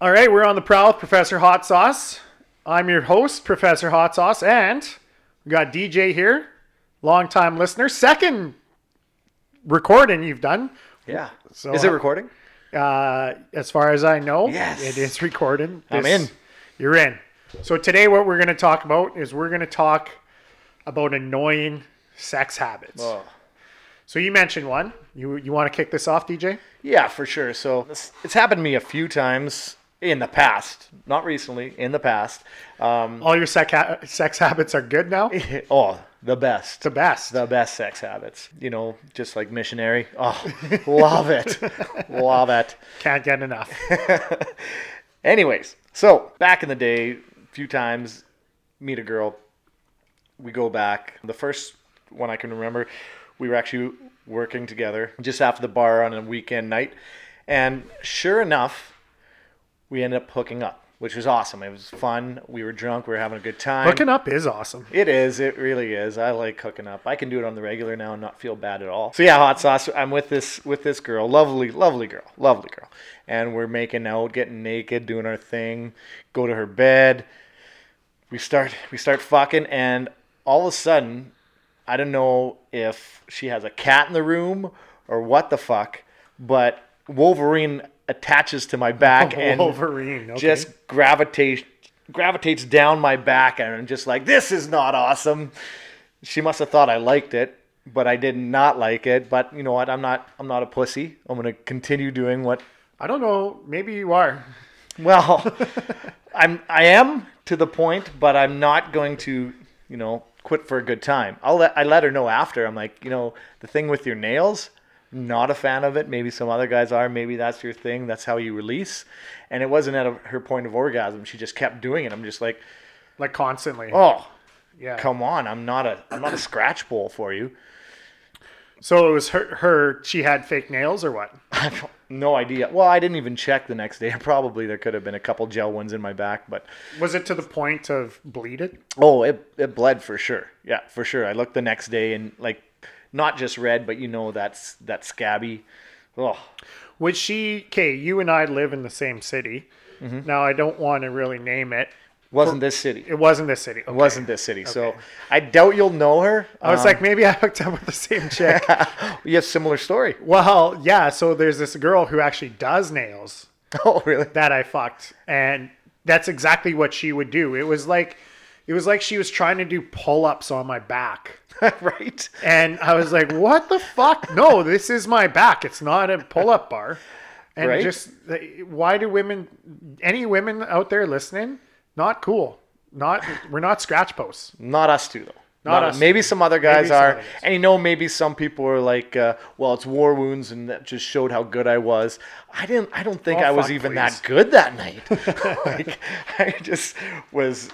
All right, we're on the prowl with Professor Hot Sauce. I'm your host, Professor Hot Sauce, and we got DJ here, longtime listener, second recording you've done. Yeah. So, Is it recording? Uh, as far as I know, Yes. it is recording. I'm in. You're in. So today, what we're going to talk about is we're going to talk about annoying sex habits. Oh. So you mentioned one. You you want to kick this off, DJ? Yeah, for sure. So this, it's happened to me a few times in the past, not recently, in the past. Um, All your sex ha- sex habits are good now. Oh, the best. the best. The best sex habits. You know, just like missionary. Oh, love it. love it. Can't get enough. Anyways, so back in the day, a few times, meet a girl. We go back. The first one I can remember, we were actually working together just after the bar on a weekend night. And sure enough, we ended up hooking up, which was awesome. It was fun. We were drunk. We were having a good time. Hooking up is awesome. It is. It really is. I like hooking up. I can do it on the regular now and not feel bad at all. So yeah, hot sauce. I'm with this with this girl, lovely, lovely girl, lovely girl, and we're making out, getting naked, doing our thing. Go to her bed. We start we start fucking, and all of a sudden, I don't know if she has a cat in the room or what the fuck, but Wolverine attaches to my back and Wolverine. Okay. just gravitates gravitates down my back and I'm just like this is not awesome. She must have thought I liked it, but I did not like it. But you know what? I'm not I'm not a pussy. I'm gonna continue doing what I don't know. Maybe you are. well I'm I am to the point, but I'm not going to, you know, quit for a good time. I'll let I let her know after. I'm like, you know, the thing with your nails, not a fan of it. Maybe some other guys are. Maybe that's your thing. That's how you release. And it wasn't at a, her point of orgasm. She just kept doing it. I'm just like, Like constantly. oh, yeah. come on. I'm not a I'm not a scratch bowl for you. So it was her. Her. She had fake nails or what? I no idea. Well, I didn't even check the next day. Probably there could have been a couple gel ones in my back, but Was it to the point of bleeding? Oh, it it bled for sure. Yeah, for sure. I looked the next day and like not just red, but you know that's that scabby. Oh, Was she? Okay, you and I live in the same city. Mm-hmm. Now I don't want to really name it. wasn't this city. It wasn't this city. Okay. It wasn't this city. So I doubt you'll know her. I was like, maybe I hooked up with the same chick. you have similar story. well, yeah. So there's this girl who actually does nails Oh, really? that I fucked, and that's exactly what she would do. It was like, it was like she was trying to do pull-ups on my back. right. And I was like, what the fuck? No, this is my back. It's not a pull up bar. And Right? just, why do women, any women out there listening, not cool. Not, we're not scratch posts. Not us two though. Not us Maybe some other guys some are, and you know, maybe some people are like, uh, "Well, it's war wounds," and that just showed how good I was. I didn't. I don't think Oh, I was fuck, even please. that good that night. like, I just was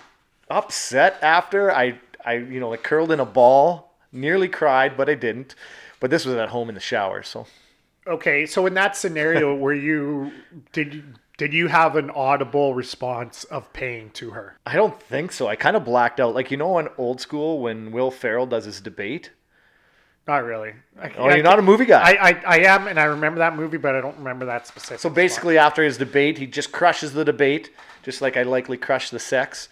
upset after I, I, you know, like curled in a ball, nearly cried, but I didn't. But this was at home in the shower, so Okay. So in that scenario, were you, did you, did you have an audible response of pain to her? I don't think so. I kind of blacked out. Like you know, in old school when Will Ferrell does his debate. Not really. I, Oh, you're not a movie guy. I, I, I am, and I remember that movie, but I don't remember that specific. So basically, after his debate, he just crushes the debate, just like I likely crush the sex,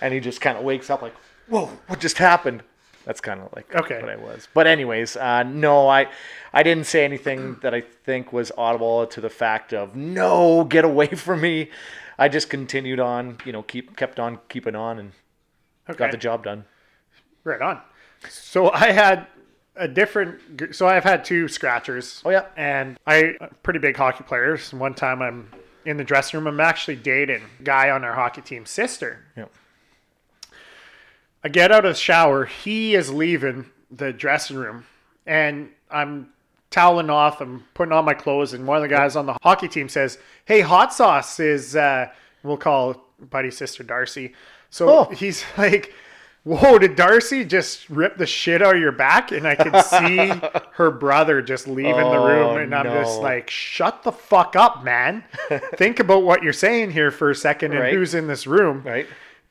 and he just kind of wakes up like, "Whoa, what just happened?" That's kind of like Okay. what I was. But anyways, uh, no, I I didn't say anything that I think was audible to the fact of no, get away from me. I just continued on, you know, keep kept on keeping on, and okay. got the job done. Right on. So I had a different. So I've had two scratchers. Oh, yeah. And I pretty big hockey players. One time I'm in the dressing room. I'm actually dating a guy on our hockey team's sister. Yeah. I get out of the shower. He is leaving the dressing room, and I'm toweling off. I'm putting on my clothes, and one of the guys on the hockey team says, "Hey, hot sauce is." Uh, we'll call Buddy's sister Darcy. So Oh. he's like, "Whoa, did Darcy just rip the shit out of your back?" And I could see her brother just leaving the room, Oh, and I'm just like, "Shut the fuck up, man! Think about what you're saying here for a second, and Right. who's in this room." Right.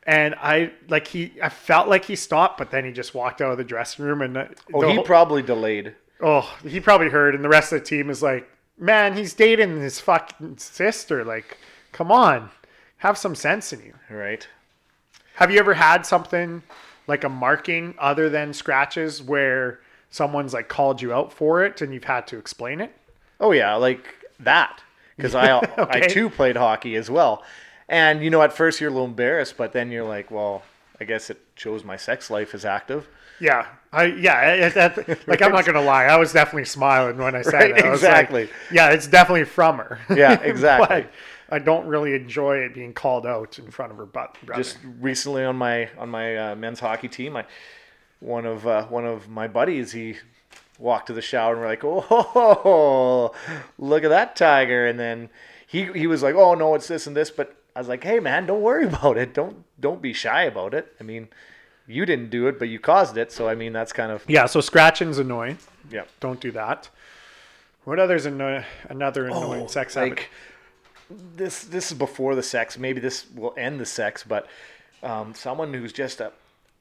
And I like he, I felt like he stopped, but then he just walked out of the dressing room, and uh, Oh, he whole- probably delayed. oh, he probably heard, and the rest of the team is like, "Man, he's dating his fucking sister." Like, Come on, have some sense in you. Right. Have you ever had something like a marking other than scratches where someone's like called you out for it and you've had to explain it? Oh yeah, like that. Because I I too played hockey as well, and you know at first you're a little embarrassed, but then you're like, well, I guess it shows my sex life is active. Yeah, I yeah, it, like I'm not gonna lie, I was definitely smiling when I said Right, it. I was like, exactly. yeah, it's definitely from her. Yeah, exactly. I don't really enjoy it being called out in front of her butt brother. Just recently on my on my uh, men's hockey team, I one of uh, one of my buddies he walked to the shower and we're like, oh, look at that tiger, and then he he was like, oh no, it's this and this, but I was like, hey man, don't worry about it. Don't don't be shy about it. I mean, you didn't do it, but you caused it. So I mean, that's kind of yeah, so scratching's annoying. yeah. Don't do that. What other's anno- another annoying sex habit? Oh, like this this is before the sex. Maybe this will end the sex, but um, someone who's just a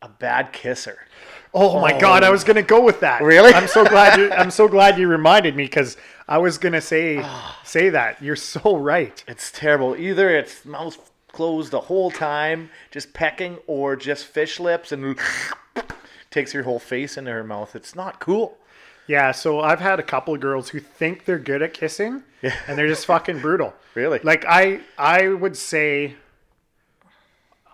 a bad kisser. Oh my oh. god, I was gonna go with that. Really? I'm so glad you. I'm so glad you reminded me because I was gonna say ah. say that. You're so right. It's terrible. Either it's mouth closed the whole time, just pecking, or just fish lips and takes your whole face into her mouth. It's not cool. Yeah. So I've had a couple of girls who think they're good at kissing, Yeah. and they're just fucking brutal. Really? Like I, I would say,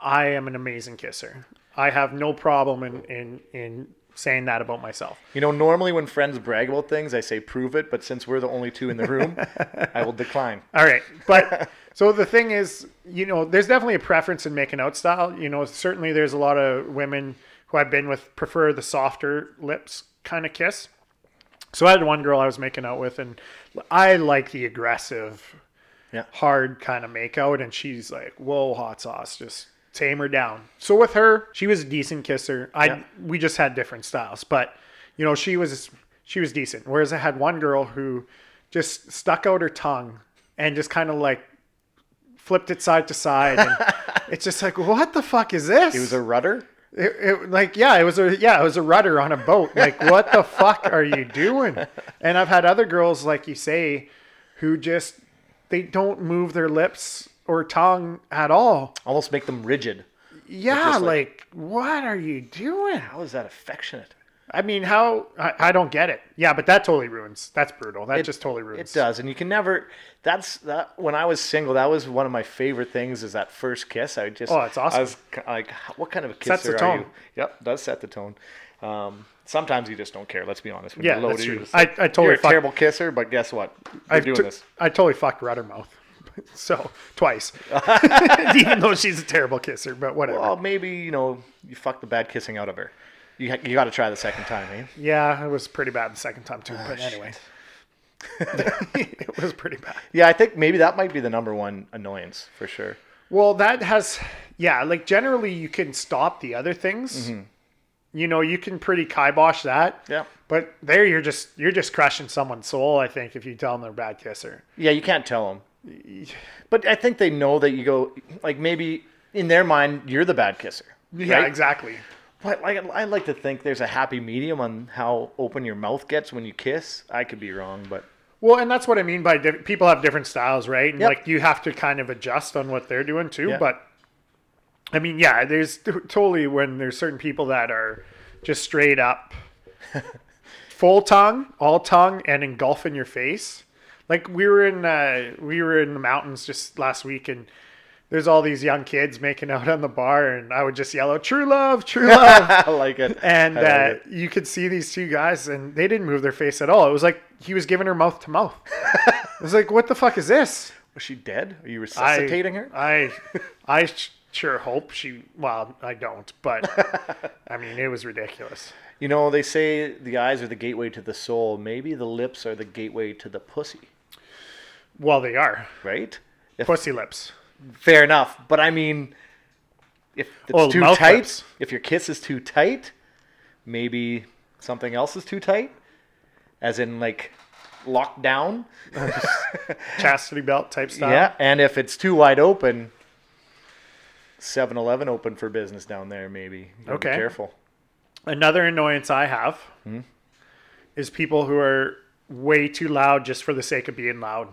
I am an amazing kisser. I have no problem in in in saying that about myself. You know, normally when friends brag about things, I say prove it, but since we're the only two in the room, I will decline. All right, but so the thing is, you know, there's definitely a preference in making out style. You know, certainly there's a lot of women who I've been with prefer the softer lips kind of kiss. So I had one girl I was making out with, and I like the aggressive, Yeah. hard kind of make out, and she's like, "Whoa, hot sauce, just tame her down." So with her, she was a decent kisser. I Yeah. we just had different styles, but you know, she was she was decent. Whereas I had one girl who just stuck out her tongue and just kind of like flipped it side to side, and it's just like, what the fuck is this? It was a rudder. It, it, like yeah, it was a yeah, it was a rudder on a boat. Like what the fuck are you doing? And I've had other girls like you say, who just they don't move their lips or tongue at all. Almost make them rigid. Yeah, like, like- what are you doing? How is that affectionate? I mean, how I, I don't get it. Yeah, but that totally ruins. That's brutal. That just totally ruins. It does, and you can never. That's that. When I was single, that was one of my favorite things. Is that first kiss? I just. Oh, it's awesome. I was like, what kind of a kiss. Sets kisser the are tone. you? Yep, does set the tone. Um, sometimes you just don't care. Let's be honest. When Yeah, you're loaded, that's you're just I- like, I totally You're a fuck- terrible kisser, but guess what? You're I've doing t- this. I totally fucked Ruddermouth. So twice, even though she's a terrible kisser, but whatever. Well, maybe you know you fucked the bad kissing out of her. You ha- you got to try the second time, eh? Yeah, it was pretty bad the second time too. Ah, but anyway, it was pretty bad. Yeah, I think maybe that might be the number one annoyance for sure. Well, that has, yeah, like generally you can stop the other things. You know, you can pretty kibosh that. Yeah. But there, you're just you're just crushing someone's soul. I think if you tell them they're a bad kisser. Yeah, you can't tell them. But I think they know that you go like maybe in their mind you're the bad kisser. Yeah, right? exactly. But like I like to think there's a happy medium on how open your mouth gets when you kiss. I could be wrong, but Well, and that's what I mean by diff- people have different styles, right? And Yep. like you have to kind of adjust on what they're doing too. Yeah. But I mean, yeah, there's t- totally when there's certain people that are just straight up full tongue, all tongue, and engulf in your face. Like we were in uh, we were in the mountains just last week, and there's all these young kids making out on the bar, and I would just yell out "True love, true love." I like it. And like uh, it. you could see these two guys, and they didn't move their face at all. It was like he was giving her mouth to mouth. it was like, what the fuck is this? was she dead? Are you I- resuscitating her? I, I sure hope she. Well, I don't, but I mean, it was ridiculous. You know, they say the eyes are the gateway to the soul. Maybe the lips are the gateway to the pussy, Well, they are right? If, pussy lips. fair enough, but I mean, if it's Oh, too tight, lips. if your kiss is too tight, maybe something else is too tight, as in like locked down. chastity belt type stuff. Yeah, and if it's too wide open, 7-Eleven open for business down there. Maybe You gotta be Okay. careful. Another annoyance I have Hmm? is people who are way too loud just for the sake of being loud.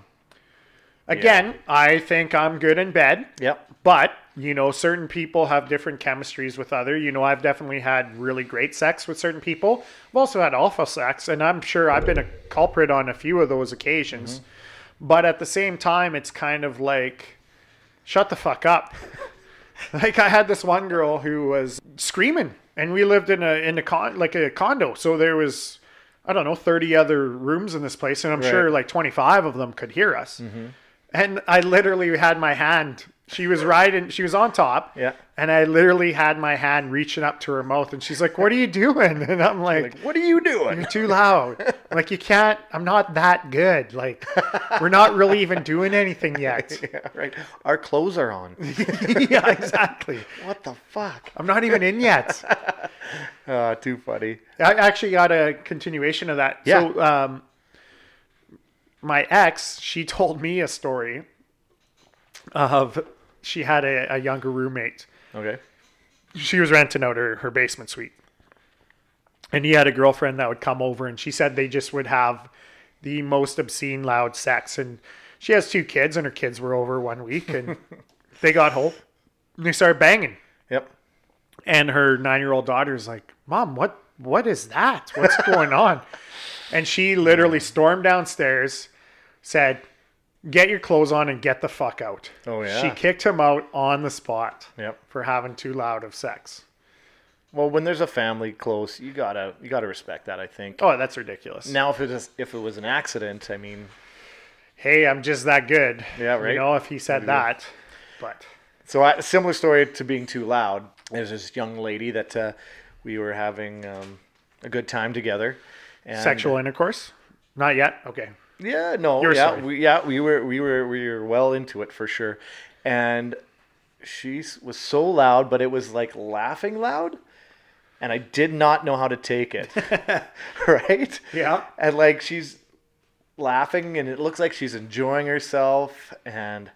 Again, I think I'm good in bed. Yep. But, you know, certain people have different chemistries with other. You know, I've definitely had really great sex with certain people. I've also had alpha sex, and I'm sure I've been a culprit on a few of those occasions. Mm-hmm. But at the same time, it's kind of like, shut the fuck up. like I had this one girl who was screaming, and we lived in a in a con like a condo, so there was I don't know thirty other rooms in this place, and I'm Right. sure like twenty five of them could hear us. Mm-hmm. And I literally had my hand. She was riding. She was on top. Yeah. And I literally had my hand reaching up to her mouth, and she's like, "What are you doing?" And I'm like, Like, what are you doing? "You're too loud. like you can't. I'm not that good. Like we're not really even doing anything yet." yeah, right. Our clothes are on. yeah, exactly. what the fuck? I'm not even in yet. Uh, too funny. I actually got a continuation of that. Yeah. So, um, my ex, she told me a story of she had a, a younger roommate. Okay. She was renting out her, her basement suite. And he had a girlfriend that would come over, and she said they just would have the most obscene, loud sex. And she has two kids, and her kids were over one week, and they got home and they started banging. Yep. and her nine-year-old daughter's like, "Mom, what what is that? What's going on?" And she literally stormed downstairs, said, "Get your clothes on and get the fuck out." Oh, yeah. She kicked him out on the spot Yep. for having too loud of sex. Well, when there's a family close, you gotta you gotta respect that. I think. Oh, that's ridiculous. Now, if it is if it was an accident, I mean, Hey, I'm just that good. Yeah, right. You know, if he said that, but So I, a similar story to being too loud. There's this young lady that uh, we were having um, a good time together. And sexual intercourse, not yet. Okay. Yeah, no, yeah, we, yeah, we were we were we were well into it for sure, and she was so loud, but it was like laughing loud, and I did not know how to take it. right? Yeah. and like she's laughing and it looks like she's enjoying herself and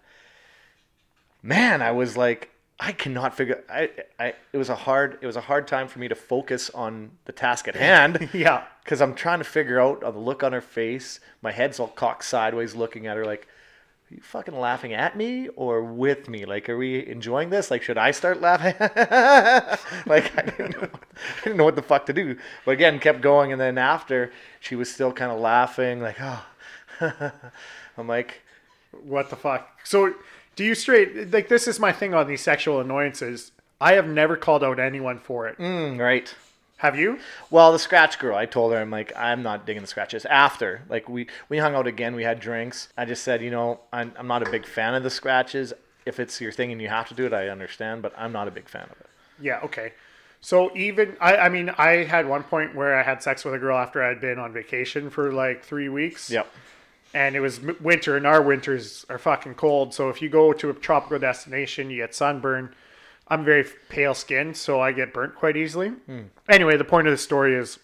man i was like i cannot figure i i it was a hard it was a hard time for me to focus on the task at hand Yeah. because i'm trying to figure out uh, the look on her face my head's all cocked sideways looking at her like are you fucking laughing at me or with me? Like, are we enjoying this? Like, should I start laughing? like, I didn't, know, I didn't know what the fuck to do. But again, kept going. And then after, she was still kind of laughing, like, oh. I'm like, What the fuck? So, do you straight like this is my thing on these sexual annoyances. I have never called out anyone for it. mm, right. Have you? Well, the scratch girl, I told her, I'm like, I'm not digging the scratches. After, like, we, we hung out again, we had drinks. I just said, you know, I'm, I'm not a big fan of the scratches. If it's your thing and you have to do it, I understand, but I'm not a big fan of it. Yeah, okay. So even I, I mean, I had one point where I had sex with a girl after I'd been on vacation for like three weeks. Yep. And it was winter, and our winters are fucking cold. So if you go to a tropical destination, you get sunburn. I'm very pale skinned, so I get burnt quite easily. Hmm. Anyway, the point of the story is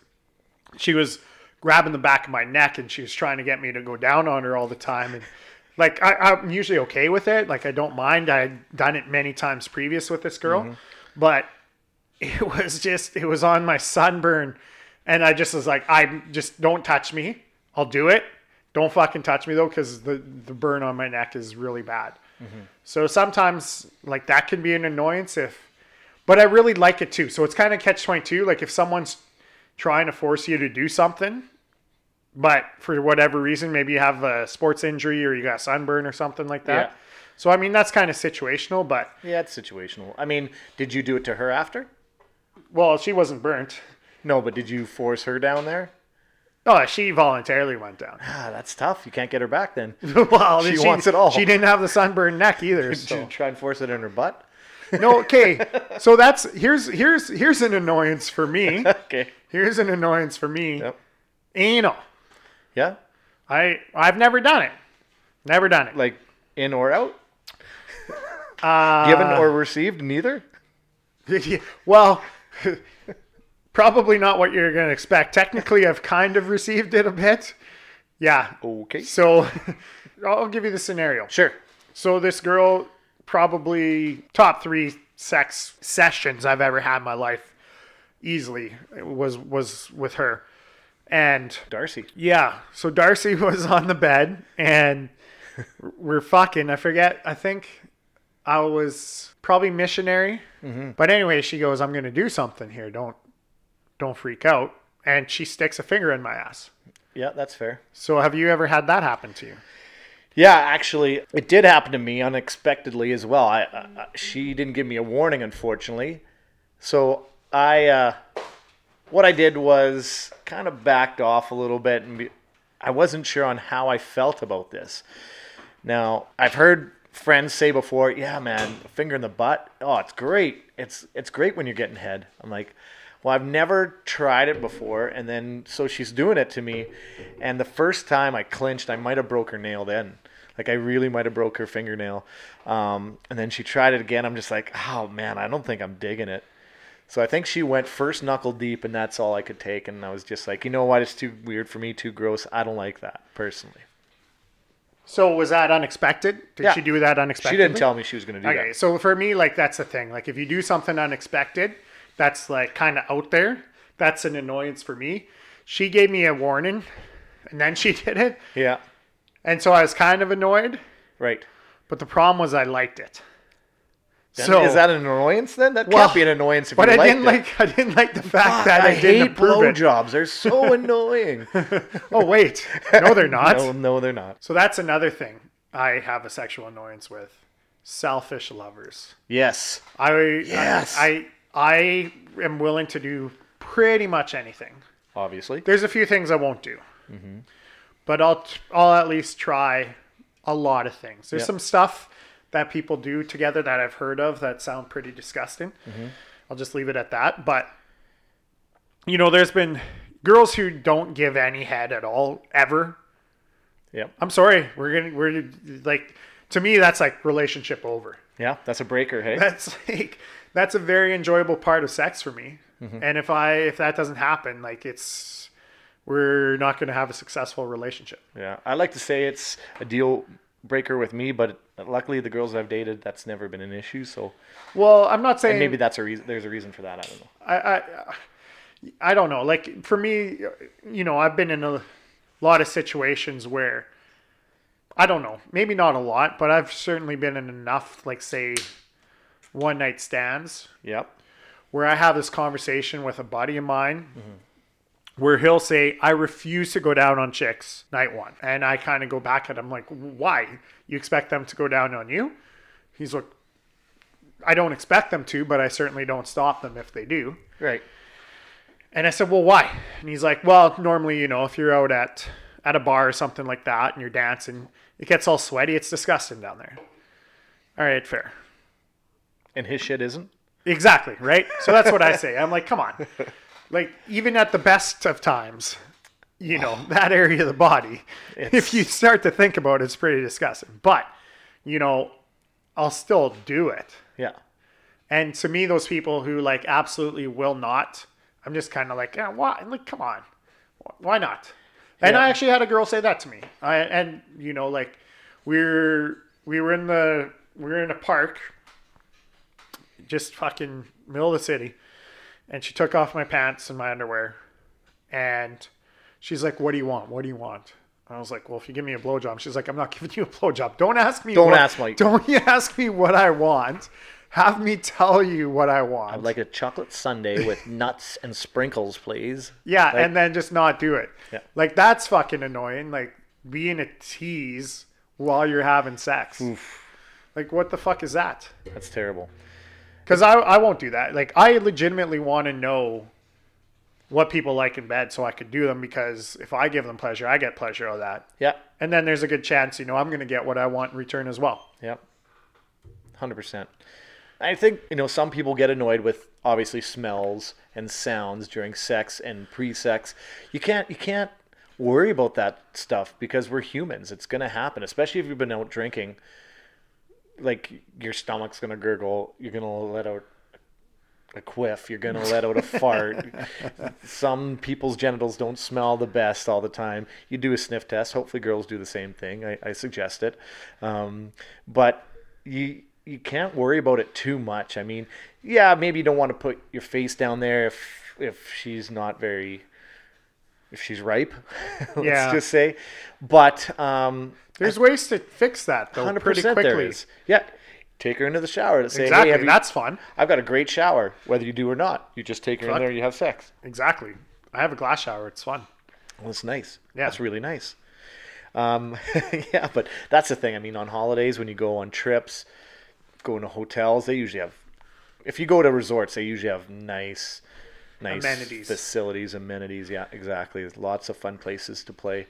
she was grabbing the back of my neck and she was trying to get me to go down on her all the time. And like, I, I'm usually okay with it. Like, I don't mind. I'd done it many times previous with this girl, mm-hmm. but it was just, it was on my sunburn. And I just was like, I just don't touch me. I'll do it. Don't fucking touch me though, because the, the burn on my neck is really bad. Mm-hmm. So sometimes like that can be an annoyance if, but I really like it too. So it's kind of catch 22. Like if someone's trying to force you to do something, but for whatever reason, maybe you have a sports injury or you got sunburn or something like that. Yeah. So I mean, that's kind of situational, but Yeah, it's situational. I mean, did you do it to her after? well, she wasn't burnt. No, but did you force her down there? Oh, she voluntarily went down. Ah, that's tough. You can't get her back then. well, She wants it all. She didn't have the sunburned neck either. Did So. you try and force it in her butt? No, okay. So that's here's here's here's an annoyance for me. Okay. Here's an annoyance for me. Yep. Anal. Yeah. I I've never done it. Never done it. Like in or out? Uh, Given or received? Neither. well, probably not what you're gonna expect. Technically, I've kind of received it a bit. Yeah. Okay. So I'll give you the scenario. Sure. So this girl, probably top three sex sessions I've ever had in my life, easily was was with her, and Darcy. yeah. So Darcy was on the bed, and we're fucking. I forget. I think I was probably missionary. Mm-hmm. But anyway, she goes, "I'm gonna do something here. Don't don't freak out." And she sticks a finger in my ass. Yeah, that's fair. So have you ever had that happen to you? Yeah, actually, it did happen to me unexpectedly as well. I, I she didn't give me a warning, unfortunately. So I, uh, what I did was kind of backed off a little bit, and be, I wasn't sure on how I felt about this. Now I've heard friends say before, "Yeah, man, finger in the butt. Oh, it's great. It's it's great when you're getting head." I'm like, well, I've never tried it before, and then so she's doing it to me, and the first time I clinched, I might have broke her nail then. Like I really might have broke her fingernail, um, and then she tried it again. I'm just like, oh man, I don't think I'm digging it. So I think she went first knuckle deep, and that's all I could take. And I was just like, you know what? It's too weird for me, too gross. I don't like that personally. So was that unexpected? Did Yeah. she do that unexpectedly? She didn't tell me she was going to do Okay, that. Okay, so for me, like that's the thing. Like if you do something unexpected, that's like kind of out there. That's an annoyance for me. She gave me a warning, and then she did it, Yeah, and so I was kind of annoyed. right. But the problem was I liked it. Then so is that an annoyance then? That Well, can't be an annoyance if But you I didn't it. like. I didn't like the fact Fuck, that I, I didn't hate approve it. blowjobs. They're so annoying. Oh wait, no, they're not. no, no, they're not. So that's another thing I have a sexual annoyance with: selfish lovers. Yes. I Yes. I I am willing to do pretty much anything. Obviously. There's a few things I won't do, Mm-hmm. but I'll I'll at least try a lot of things. There's Yep. some stuff that people do together that I've heard of that sound pretty disgusting. Mm-hmm. I'll just leave it at that. But you know, there's been girls who don't give any head at all ever. Yep. I'm sorry, we're gonna we're like to me that's like relationship over. Yeah, that's a breaker, hey? That's like that's a very enjoyable part of sex for me. Mm-hmm. And if I if that doesn't happen, like it's we're not going to have a successful relationship. Yeah. I like to say it's a deal breaker with me, but luckily the girls I've dated, that's never been an issue. So Well, I'm not saying and maybe that's a reason. There's a reason for that. I don't know. I, I I don't know. Like for me, you know, I've been in a lot of situations where I don't know, maybe not a lot, but I've certainly been in enough, like say, one night stands Yep. where I have this conversation with a buddy of mine where he'll say, I refuse to go down on chicks night one. And I kind of go back at him like, why? You expect them to go down on you? He's like, I don't expect them to, but I certainly don't stop them if they do. Right. And I said, well, why? And he's like, well, normally, you know, if you're out at, at a bar or something like that and you're dancing, it gets all sweaty. It's disgusting down there. All right, fair. And his shit isn't. Exactly, right? So that's what I say. I'm like, come on. Like, even at the best of times, you know, that area of the body, if you start to think about it, it's pretty disgusting. But, you know, I'll still do it. Yeah. And to me, those people who like absolutely will not, I'm just kind of like, yeah, why? Like, come on, why not? And Yeah. I actually had a girl say that to me. I and you know, like, we're we were in the we were in a park, just fucking middle of the city, and she took off my pants and my underwear, and she's like, "What do you want? What do you want?" I was like, "Well, if you give me a blowjob," she's like, "I'm not giving you a blowjob. Don't ask me. Don't what- ask me. Don't you ask me what I want. Have me tell you what I want. I'd like a chocolate sundae with nuts and sprinkles, please. yeah, like- and then just not do it. Yeah. Like that's fucking annoying. Like being a tease while you're having sex. Like what the fuck is that? That's terrible. Because I I won't do that. Like I legitimately want to know what people like in bed so I could do them because if I give them pleasure, I get pleasure out of that. Yeah. And then there's a good chance, you know, I'm going to get what I want in return as well. Yep. Hundred percent. I think you know some people get annoyed with obviously smells and sounds during sex and pre-sex. You can't you can't worry about that stuff because we're humans. It's gonna happen, especially if you've been out drinking. Like your stomach's gonna gurgle. You're gonna let out a quiff. You're gonna let out a fart. Some people's genitals don't smell the best all the time. You do a sniff test. Hopefully, girls do the same thing. I, I suggest it, um, but you you can't worry about it too much. I mean, yeah, maybe you don't want to put your face down there if if she's not very if she's ripe. let's Yeah. just say. But um, There's ways to fix that though, pretty quickly. there is. Yeah, take her into the shower to say, Exactly, hey, you- that's fun. I've got a great shower, whether you do or not. You just take her Fuck. in there, and you have sex. Exactly. I have a glass shower. It's fun. Well, it's nice. Yeah. That's really nice. Um, yeah, but that's the thing. I mean, on holidays, when you go on trips, going to hotels, they usually have, if you go to resorts, they usually have nice, nice Amenities. facilities, amenities. Yeah, exactly. There's lots of fun places to play,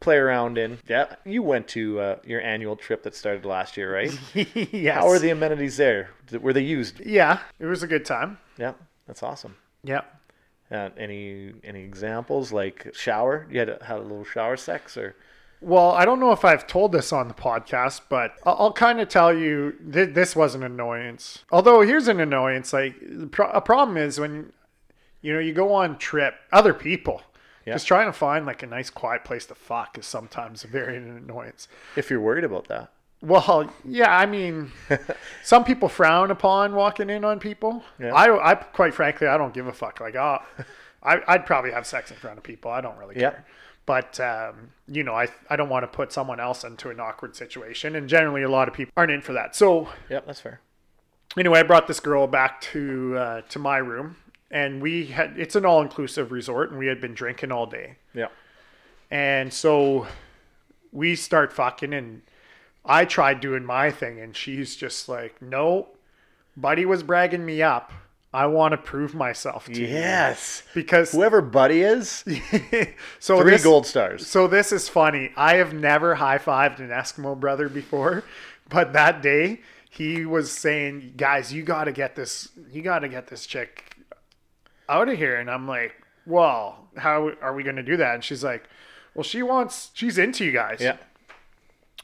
play around in. Yeah, you went to uh, your annual trip that started last year, right? yes. How are the amenities there? Were they used? Yeah, it was a good time. Yeah, that's awesome. Yeah. Uh, any any examples like shower? You had a, had a little shower sex or? Well, I don't know if I've told this on the podcast, but I'll, I'll kind of tell you th- this was an annoyance. Although here's an annoyance: like the pro- a problem is when you know you go on trip, other people. Yeah. Just trying to find like a nice quiet place to fuck is sometimes a very an annoyance. If you're worried about that. Well, yeah, I mean, some people frown upon walking in on people. Yeah. I, I quite frankly, I don't give a fuck. Like, oh, I, I'd probably have sex in front of people. I don't really Yeah. care. But um, you know, I I don't want to put someone else into an awkward situation, and generally, a lot of people aren't in for that. So Yep, that's fair. anyway, I brought this girl back to uh, to my room, and we had it's an all inclusive resort, and we had been drinking all day. Yeah. And so we start fucking, and I tried doing my thing, and she's just like, no, Buddy was bragging me up. I want to prove myself to you. Yes. Because Whoever Buddy is, so three this, gold stars. So this is funny. I have never high fived an Eskimo brother before, but that day he was saying, "Guys, you got to get this. You got to get this chick out of here." And I'm like, "Well, how are we going to do that?" And she's like, "Well, she wants. She's into you guys." Yeah.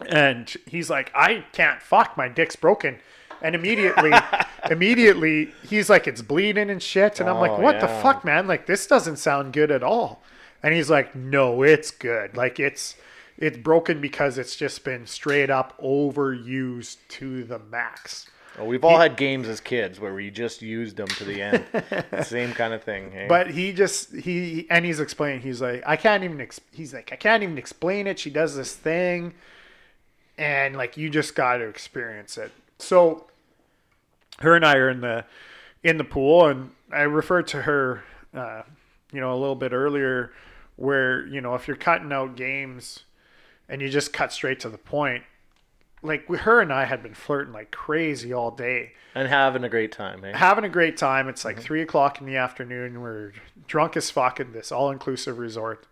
And he's like, I can't fuck, my dick's broken. And immediately, immediately, he's like, it's bleeding and shit. And I'm like, Oh, what the fuck, man? Like, this doesn't sound good at all. And he's like, no, it's good. Like, it's it's broken because it's just been straight up overused to the max. Well, we've all had games as kids where we just used them to the end. Same kind of thing. Hey? But he just he and he's explaining. He's like, I can't even. Ex-, he's like, I can't even explain it. She does this thing, and like you just got to experience it. So, her and I are in the in the pool, and I referred to her, uh, you know, a little bit earlier, where you know if you're cutting out games, and you just cut straight to the point. Like her and I had been flirting like crazy all day and having a great time. Hey? having a great time. It's like mm-hmm. three o'clock in the afternoon. We're drunk as fuck at this all inclusive resort.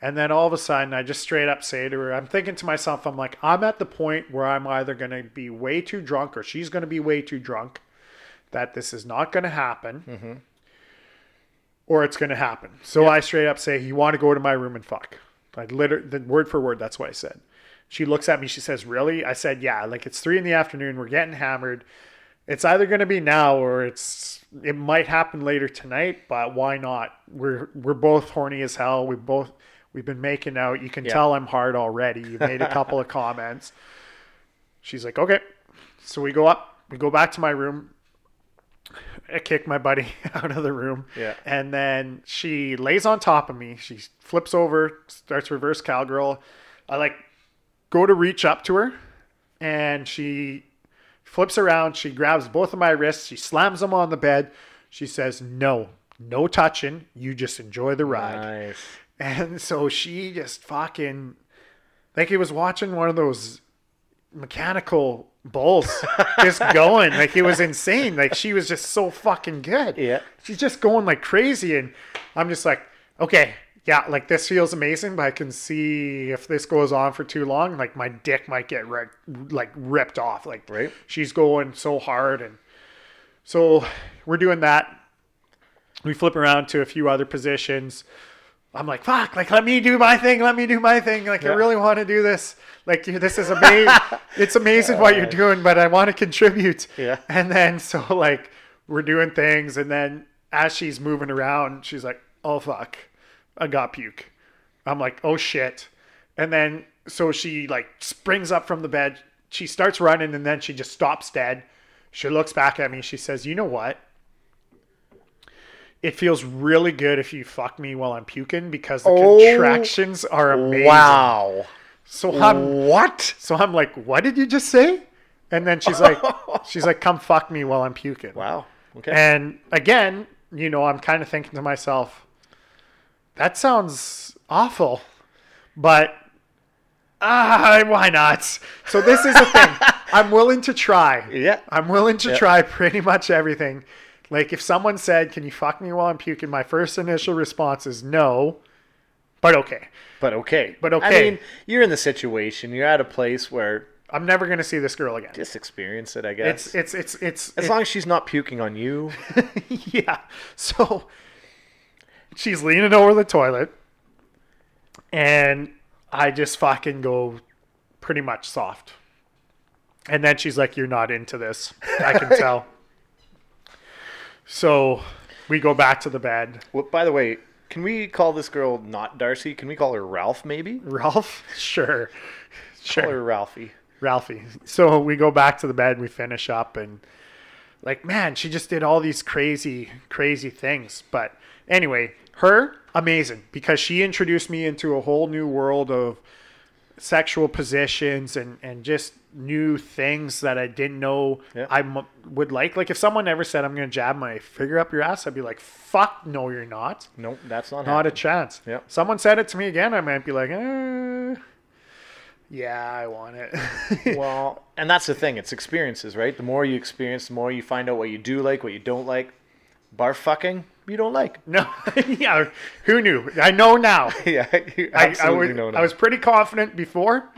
And then all of a sudden, I just straight up say to her, I'm thinking to myself, I'm like, I'm at the point where I'm either going to be way too drunk or she's going to be way too drunk, that this is not going to happen, mm-hmm. or it's going to happen. So I straight up say, You want to go to my room and fuck? I literally, word for word, that's what I said. She looks at me, she says, Really? I said, Yeah, like it's three in the afternoon, we're getting hammered. It's either going to be now or it's it might happen later tonight but why not? We're we're both horny as hell. We both we've been making out. You can Yeah. tell i'm hard already. You made a couple of comments. She's like okay. So we go up we go back to my room. I kick my buddy out of the room. Yeah. and then she lays on top of me. She flips over starts reverse cowgirl. I like go to reach up to her and she flips around. She grabs both of my wrists. She slams them on the bed. She says, No, no touching. You just enjoy the ride. Nice. And so she just fucking, like he was watching one of those mechanical bulls just going. Like it was insane. Like she was just so fucking good. Yeah. She's just going like crazy. And I'm just like, okay, yeah, like this feels amazing, but I can see if this goes on for too long, like my dick might get ri- like ripped off. Like Right. she's going so hard. And so we're doing that. We flip around to a few other positions. I'm like, fuck, like, let me do my thing. Let me do my thing. Like, I really want to do this. Like, this is amazing. it's amazing what you're doing, but I want to contribute. Yeah. And then, so, like, we're doing things. And then as she's moving around, she's like, oh, fuck, I got puke. I'm like, oh, shit. And then, so she, like, springs up from the bed. She starts running and then she just stops dead. She looks back at me. She says, you know what? it feels really good if you fuck me while I'm puking because the Oh, contractions are amazing. Wow. So I'm What? so I'm like, what did you just say? And then she's like, she's like, come fuck me while I'm puking. Wow. Okay. And again, you know, I'm kind of thinking to myself, that sounds awful, but ah, why not? So this is the thing. I'm willing to try. Yeah. I'm willing to Yeah. try pretty much everything. Like if someone said, "Can you fuck me while I'm puking?" My first initial response is no, but okay. But okay. But okay. I mean, you're in the situation. You're at a place where I'm never gonna see this girl again. just experience it, I guess. It's it's it's it's as it- long as she's not puking on you. yeah. So she's leaning over the toilet, and I just fucking go pretty much soft. And then she's like, "You're not into this. I can tell." So we go back to the bed. well, by the way, can we call this girl not Darcy? Can we call her Ralph, maybe? Ralph, sure, Call sure. her Ralphie. Ralphie. So we go back to the bed, we finish up, and like, man, she just did all these crazy, crazy things. But anyway, her, amazing, because she introduced me into a whole new world of sexual positions and, and just new things that I didn't know Yeah. I m- would like. Like, if someone ever said, I'm going to jab my finger up your ass, I'd be like, fuck, no, you're not. Nope, that's not, Not a chance. Yeah. Someone said it to me again, I might be like, eh, yeah, I want it. Well, and that's the thing. It's experiences, right? The more you experience, the more you find out what you do like, what you don't like. Bar fucking, you don't like. No, yeah, who knew? I know now. yeah, you I, I, absolutely was, know now. I was pretty confident before,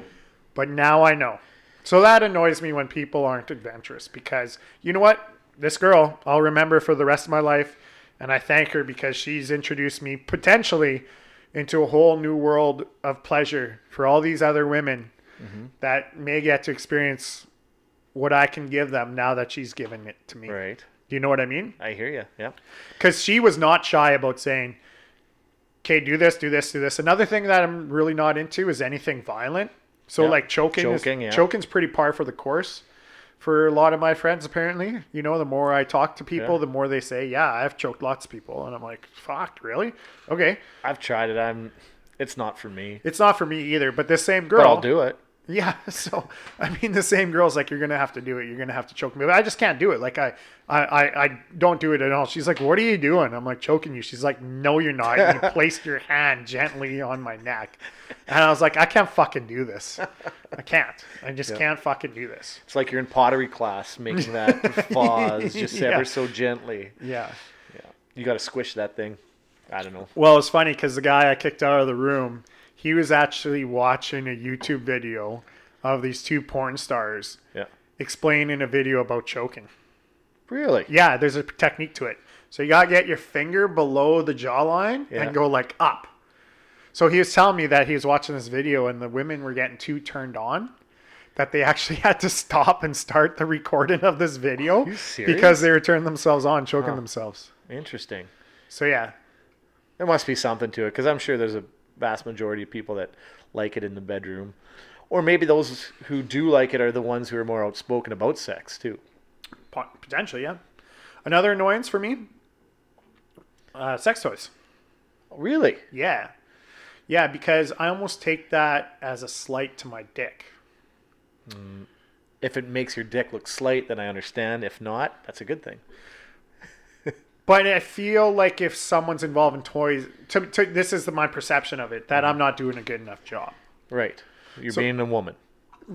but now I know. So that annoys me when people aren't adventurous because you know what? This girl, I'll remember for the rest of my life, and I thank her because she's introduced me potentially into a whole new world of pleasure for all these other women Mm-hmm. that may get to experience what I can give them now that she's given it to me. right. Do you know what I mean? I hear you. Yeah. because she was not shy about saying, "Okay, do this, do this, do this." Another thing that I'm really not into is anything violent. So Yeah. like choking, Choking, is, yeah. choking's pretty par for the course for a lot of my friends. Apparently, you know, the more I talk to people, Yeah. the more they say, "Yeah, I've choked lots of people," and I'm like, "Fuck, really? Okay." I've tried it. I'm. It's not for me. It's not for me either. But this same girl, But I'll do it. Yeah, so I mean, the same girl's like, you're gonna have to do it. You're gonna have to choke me. But I just can't do it. Like I, I, I, I don't do it at all. She's like, what are you doing? I'm like choking you. She's like, no, you're not. And you placed your hand gently on my neck, and I was like, I can't fucking do this. I can't. I just Yeah. can't fucking do this. It's like you're in pottery class making that vase just Yeah. ever so gently. Yeah. Yeah. You got to squish that thing. I don't know. Well, it's funny because the guy I kicked out of the room, he was actually watching a YouTube video of these two porn stars Yeah. explaining a video about choking. Really? Yeah, there's a technique to it. So you gotta get your finger below the jawline Yeah. and go like up. So he was telling me that he was watching this video and the women were getting too turned on that they actually had to stop and start the recording of this video because they were turning themselves on, choking themselves. Interesting. So yeah, There must be something to it because I'm sure there's a vast majority of people that like it in the bedroom. Or maybe those who do like it are the ones who are more outspoken about sex too. po- potentially, yeah. Another annoyance for me, uh, sex toys. Really? Yeah, yeah, because I almost take that as a slight to my dick. If it makes your dick look slight, then I understand. If not, that's a good thing. But I feel like if someone's involved in toys, to, to, this is the, my perception of it that I'm not doing a good enough job. Right. You're So- being a woman.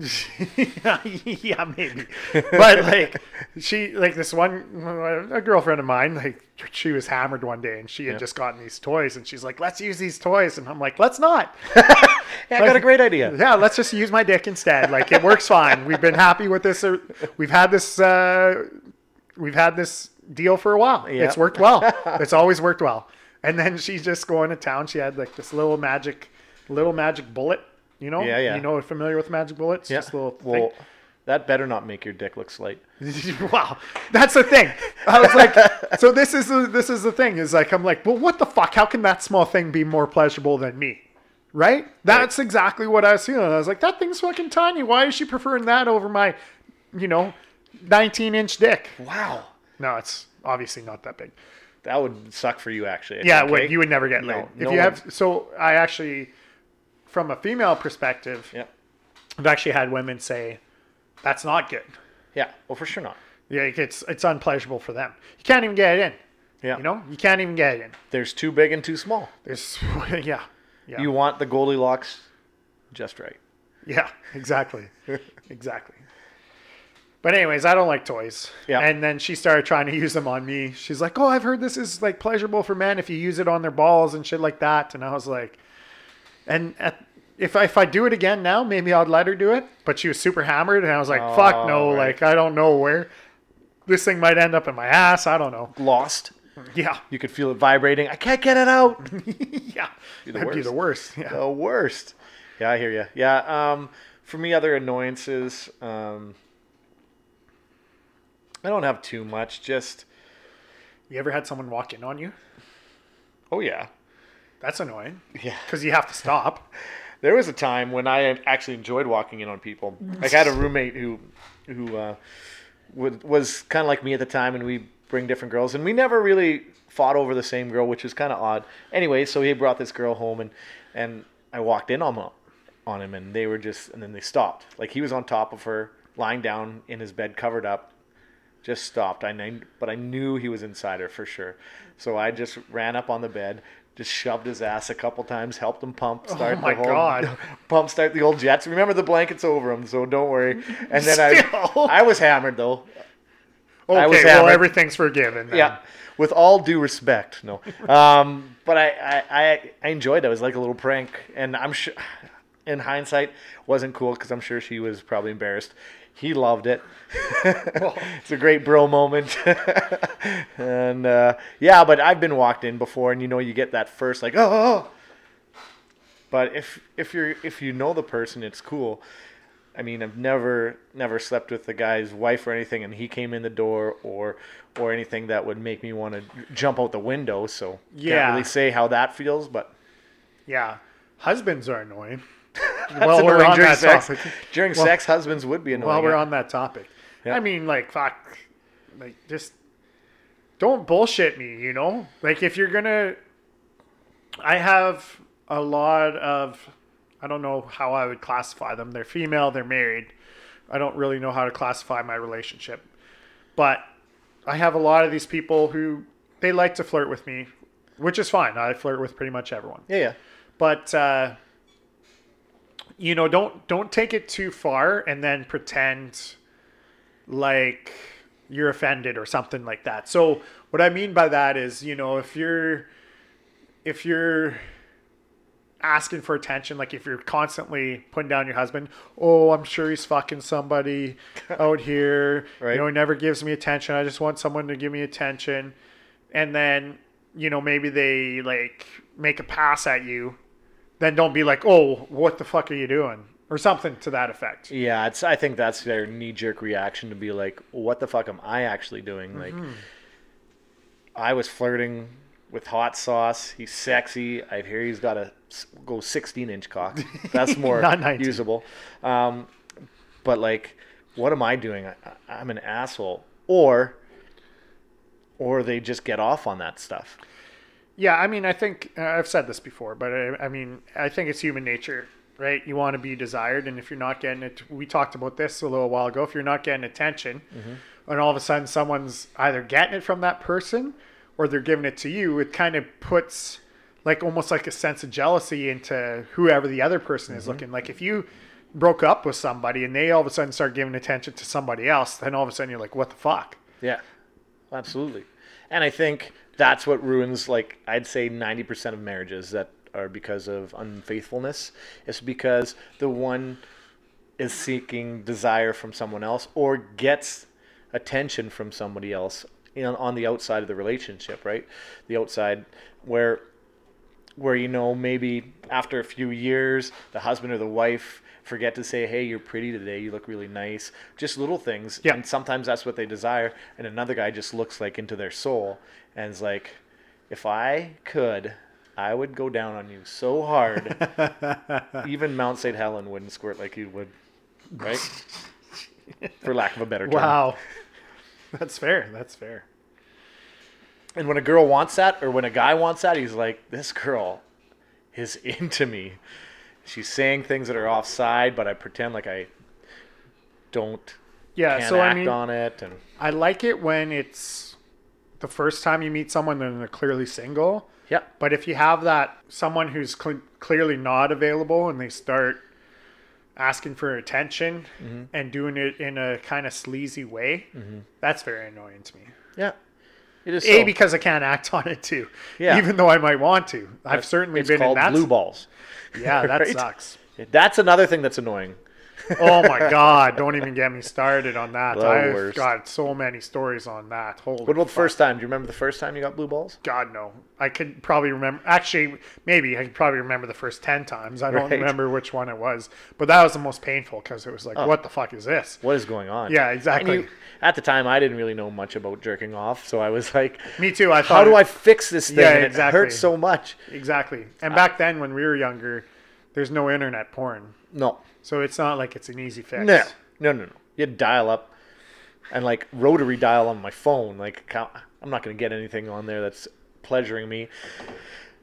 yeah, maybe. But like she, like this one, a girlfriend of mine, like she was hammered one day and she had Yeah. just gotten these toys and she's like, "Let's use these toys," and I'm like, "Let's not." Yeah, I got a great idea. Yeah, let's just use my dick instead. Like it works fine. We've been happy with this. uh, We've had this. Uh, we've had this deal for a while. Yeah. It's worked well. It's always worked well. And then she's just going to town. She had like this little magic, little magic bullet. You know, Yeah, yeah. You know, familiar with magic bullets? Yeah. Just little Well, that better not make your dick look slight. wow, that's the thing. I was like, so this is the, this is the thing. Is like I'm like, well, what the fuck? How can that small thing be more pleasurable than me? Right? That's exactly what I was feeling. I was like, that thing's fucking tiny. Why is she preferring that over my, you know, 19 inch dick? Wow. No, it's obviously not that big. That would suck for you, actually. I Yeah, think, would you would never get No, laid if no you one- have. So I actually, from a female perspective, Yeah. I've actually had women say, "That's not good." Yeah. Well, for sure not. Yeah, it's it's unpleasurable for them. You can't even get it in. Yeah. You know, you can't even get it in. There's too big and too small. There's yeah, yeah, You want the Goldilocks just right. yeah, exactly, exactly. But anyways, I don't like toys. Yeah. And then she started trying to use them on me. She's like, "Oh, I've heard this is like pleasurable for men if you use it on their balls and shit like that." And I was like, and at, if I, if I do it again now, maybe I'd let her do it. But she was super hammered, and I was like, "Fuck no!" Oh, right. Like I don't know where this thing might end up in my ass. I don't know. Lost. Yeah, You could feel it vibrating. I can't get it out. yeah, the that'd be the worst. Yeah. the worst. Yeah, I hear you. Yeah. Um, for me, other annoyances. Um, I don't have too much. Just You ever had someone walk in on you? oh yeah, That's annoying yeah. because you have to stop. There was a time when I actually enjoyed walking in on people. Like I had a roommate who, who uh, would, was kind of like me at the time, and we bring different girls, and we never really fought over the same girl, which was kind of odd. Anyway, so he brought this girl home, and and I walked in on him, on him, and they were just, and then they stopped. Like he was on top of her, lying down in his bed, covered up, just stopped. I knew, but I knew he was inside her for sure. So I just ran up on the bed, just shoved his ass a couple times, helped him pump, start Oh my the whole God. pump, start the old jets. Remember the blanket's over him, so don't worry. And then I, Still. I was hammered though. Okay, I was well, everything's forgiven. then. Yeah, with all due respect, no. Um, but I, I, I, I enjoyed it. It was like a little prank, and I'm sure, in hindsight, wasn't cool because I'm sure she was probably embarrassed. He loved it. it's a great bro moment, and uh, yeah. But I've been walked in before, and you know, you get that first like, oh. oh, oh." But if if you're if you know the person, it's cool. I mean, I've never never slept with the guy's wife or anything, and he came in the door or or anything that would make me want to jump out the window. So Yeah. can't really say how that feels, but Yeah. Husbands are annoying. well, we're on during that sex. topic. During Well- sex, husbands would be annoying. While we're on that topic. I mean, like, fuck, like, just don't bullshit me, you know? Like, if you're gonna, I have a lot of, I don't know how I would classify them. They're female, they're married. I don't really know how to classify my relationship, but I have a lot of these people who they like to flirt with me, which is fine. I flirt with pretty much everyone. yeah, yeah. but uh, you know don't don't take it too far and then pretend like you're offended or something like that. So what i mean by that is you know if you're if you're asking for attention like if you're constantly putting down your husband oh i'm sure he's fucking somebody out here. Right. you know he never gives me attention. I just want someone to give me attention. And then you know maybe they like make a pass at you then don't be like oh what the fuck are you doing or something to that effect Yeah, it's. I think that's their knee jerk reaction to be like, "What the fuck am I actually doing?" Like, Mm-hmm. I was flirting with hot sauce. He's sexy. I hear he's got a go 16 inch cock. That's more Not usable. Um, but like, what am I doing? I- I'm an asshole. Or, or they just get off on that stuff. Yeah, I mean, I think uh, I've said this before, but I, I mean, I think it's human nature, right? You want to be desired, and if you're not getting it, we talked about this a little while ago. If you're not getting attention, and all of a sudden someone's either getting it from that person or they're giving it to you, it kind of puts like almost like a sense of jealousy into whoever the other person is looking. Like if you broke up with somebody and they all of a sudden start giving attention to somebody else, then all of a sudden you're like, what the fuck? Yeah, absolutely. And I think that's what ruins, like, I'd say 90% of marriages that are because of unfaithfulness. It's because the one is seeking desire from someone else or gets attention from somebody else in, on the outside of the relationship, right? The outside where where you know maybe after a few years the husband or the wife forget to say hey you're pretty today you look really nice just little things Yeah. and sometimes that's what they desire and another guy just looks like into their soul and is like if i could i would go down on you so hard even mount st helen wouldn't squirt like you would right for lack of a better term Wow. That's fair. That's fair. And when a girl wants that, or when a guy wants that, he's like, "This girl is into me. She's saying things that are offside, but I pretend like I don't Yeah, so I act mean, on it." And I like it when it's the first time you meet someone and they're clearly single. yeah, But if you have that someone who's cl- clearly not available and they start asking for attention Mm-hmm. and doing it in a kind of sleazy way, that's very annoying to me. yeah, it is. A so. because I can't act on it too. Yeah. Even though I might want to. I've certainly it's been in called that. blue balls. Yeah, that right? sucks. That's another thing that's annoying. Oh my god! Don't even get me started on that. The I've worst. got so many stories on that. Holy What about the first time? Do you remember the first time you got blue balls? God no. I could probably remember. Actually, maybe I could probably remember the first ten times. I don't Right. remember which one it was, but that was the most painful because it was like, oh. what the fuck is this? What is going on? Yeah, exactly. you- at the time, I didn't really know much about jerking off, so I was like, Me too. I thought. "How do I fix this thing?" Yeah, exactly. It hurts so much. Exactly. And uh, back then, when we were younger, there's no internet porn, No, so it's not like it's an easy fix. no, no, no, no. You had dial up and like rotary dial on my phone. Like, count- I'm not going to get anything on there that's pleasuring me.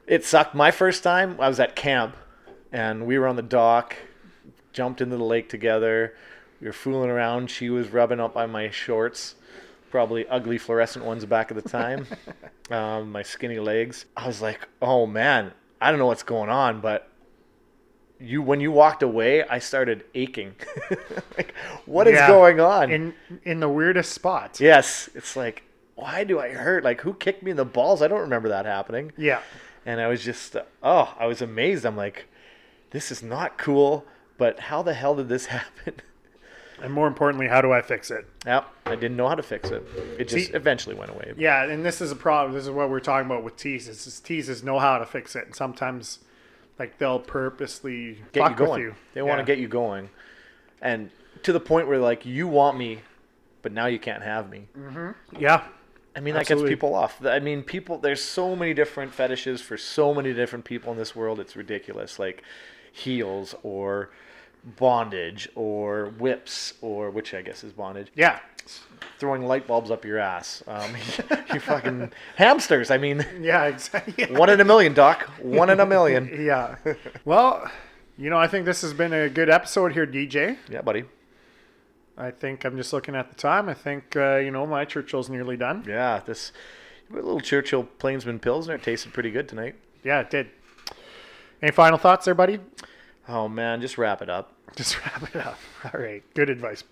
It sucked. My first time, I was at camp, and we were on the dock, jumped into the lake together. We were fooling around. She was rubbing up on my shorts, probably ugly fluorescent ones back at the time. um, my skinny legs. I was like, oh man, I don't know what's going on, but you when you walked away, I started aching. like, what is Yeah. going on? In in the weirdest spots. yes, it's like, why do I hurt? Like, who kicked me in the balls? I don't remember that happening. Yeah. And I was just, oh, I was amazed. I'm like, this is not cool. But how the hell did this happen? And more importantly, how do I fix it? Yep, I didn't know how to fix it. It just See- eventually went away. Yeah, and this is a problem. This is what we're talking about with teases. Is teases know how to fix it, and sometimes, like they'll purposely Get you going. with you. They want to get you going, and to the point where like you want me, but now you can't have me. Mm-hmm. Yeah, I mean, that gets people off. I mean, people. There's so many different fetishes for so many different people in this world. It's ridiculous. Like heels or bondage or whips or which I guess is bondage. yeah, Throwing light bulbs up your ass. Um, you fucking hamsters. I mean, yeah, exactly. one in a million, Doc. One in a million. yeah. Well, you know, I think this has been a good episode here, DJ. Yeah, buddy. I think I'm just looking at the time. I think uh, you know my Churchill's nearly done. Yeah, this little Churchill Plainsman Pilsner tasted pretty good tonight. Yeah, it did. Any final thoughts there, buddy? Oh man, just wrap it up. Just wrap it up. All right. Good advice.